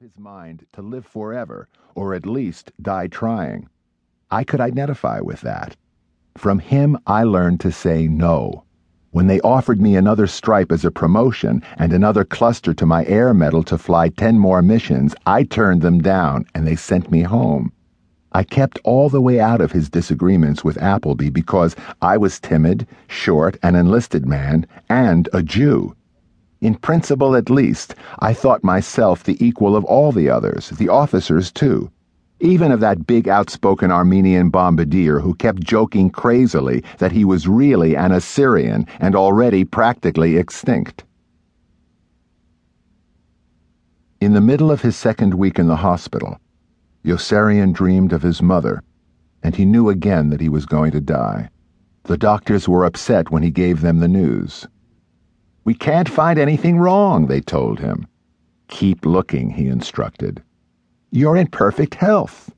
his mind to live forever, or at least die trying. I could identify with that. From him, I learned to say no. When they offered me another stripe as a promotion and another cluster to my air medal to fly 10 more missions, I turned them down and they sent me home. I kept all the way out of his disagreements with Appleby because I was timid, short, an enlisted man, and a Jew. In principle, at least, I thought myself the equal of all the others, the officers too, even of that big outspoken Armenian bombardier who kept joking crazily that he was really an Assyrian and already practically extinct. In the middle of his second week in the hospital, Yossarian dreamed of his mother, and he knew again that he was going to die. The doctors were upset when he gave them the news. We can't find anything wrong, they told him. Keep looking, he instructed. You're in perfect health.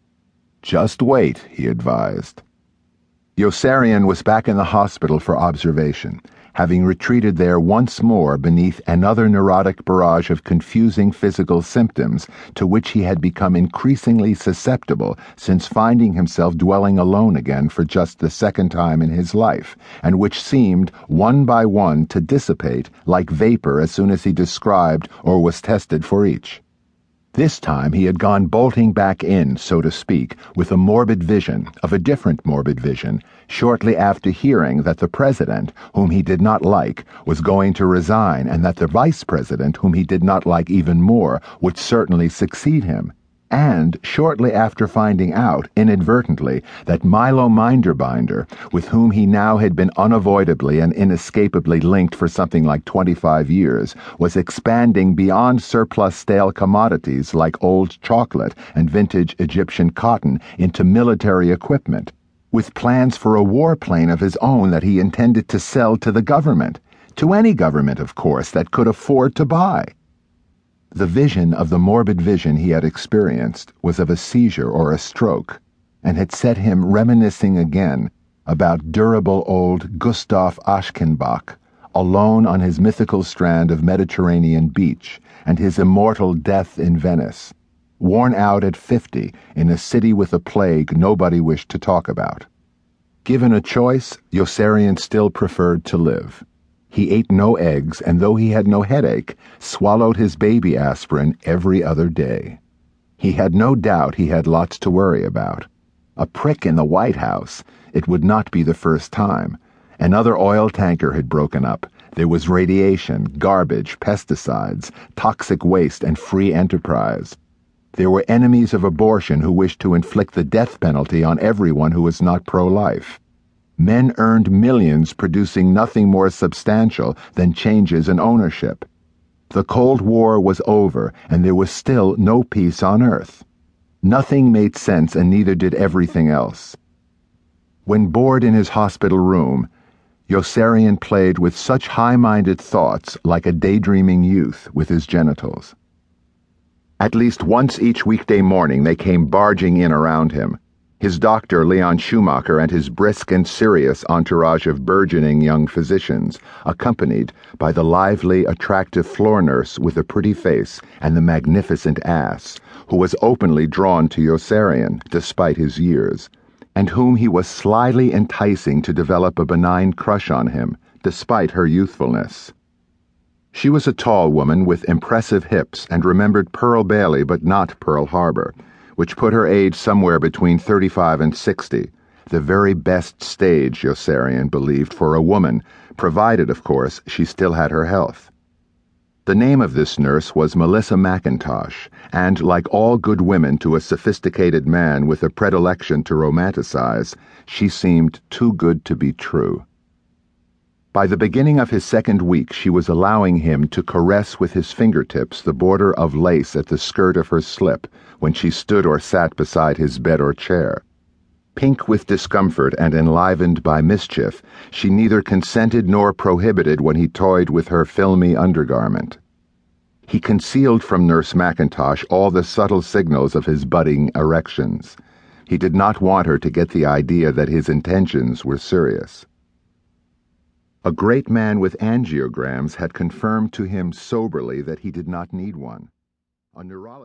Just wait, he advised. Yossarian was back in the hospital for observation having retreated there once more beneath another neurotic barrage of confusing physical symptoms to which he had become increasingly susceptible since finding himself dwelling alone again for just the second time in his life, and which seemed, one by one, to dissipate like vapor as soon as he described or was tested for each. This time he had gone bolting back in, so to speak, with a morbid vision, of a different morbid vision, shortly after hearing that the president, whom he did not like, was going to resign and that the vice president, whom he did not like even more, would certainly succeed him and shortly after finding out, inadvertently, that Milo Minderbinder, with whom he now had been unavoidably and inescapably linked for something like 25 years, was expanding beyond surplus stale commodities like old chocolate and vintage Egyptian cotton into military equipment, with plans for a warplane of his own that he intended to sell to the government, to any government, of course, that could afford to buy. The vision of the morbid vision he had experienced was of a seizure or a stroke, and had set him reminiscing again about durable old Gustav Aschenbach, alone on his mythical strand of Mediterranean beach, and his immortal death in Venice, worn out at fifty in a city with a plague nobody wished to talk about. Given a choice, Yossarian still preferred to live. He ate no eggs, and though he had no headache, swallowed his baby aspirin every other day. He had no doubt he had lots to worry about. A prick in the White House. It would not be the first time. Another oil tanker had broken up. There was radiation, garbage, pesticides, toxic waste, and free enterprise. There were enemies of abortion who wished to inflict the death penalty on everyone who was not pro life men earned millions producing nothing more substantial than changes in ownership. The Cold War was over, and there was still no peace on earth. Nothing made sense, and neither did everything else. When bored in his hospital room, Yossarian played with such high minded thoughts like a daydreaming youth with his genitals. At least once each weekday morning they came barging in around him his doctor, Leon Schumacher, and his brisk and serious entourage of burgeoning young physicians, accompanied by the lively, attractive floor nurse with a pretty face and the magnificent ass, who was openly drawn to Yossarian, despite his years, and whom he was slyly enticing to develop a benign crush on him, despite her youthfulness. She was a tall woman with impressive hips and remembered Pearl Bailey but not Pearl Harbor which put her age somewhere between 35 and 60, the very best stage, Yossarian believed, for a woman, provided, of course, she still had her health. The name of this nurse was Melissa McIntosh, and like all good women to a sophisticated man with a predilection to romanticize, she seemed too good to be true. By the beginning of his second week, she was allowing him to caress with his fingertips the border of lace at the skirt of her slip when she stood or sat beside his bed or chair. Pink with discomfort and enlivened by mischief, she neither consented nor prohibited when he toyed with her filmy undergarment. He concealed from Nurse McIntosh all the subtle signals of his budding erections. He did not want her to get the idea that his intentions were serious. A great man with angiograms had confirmed to him soberly that he did not need one. A neurologist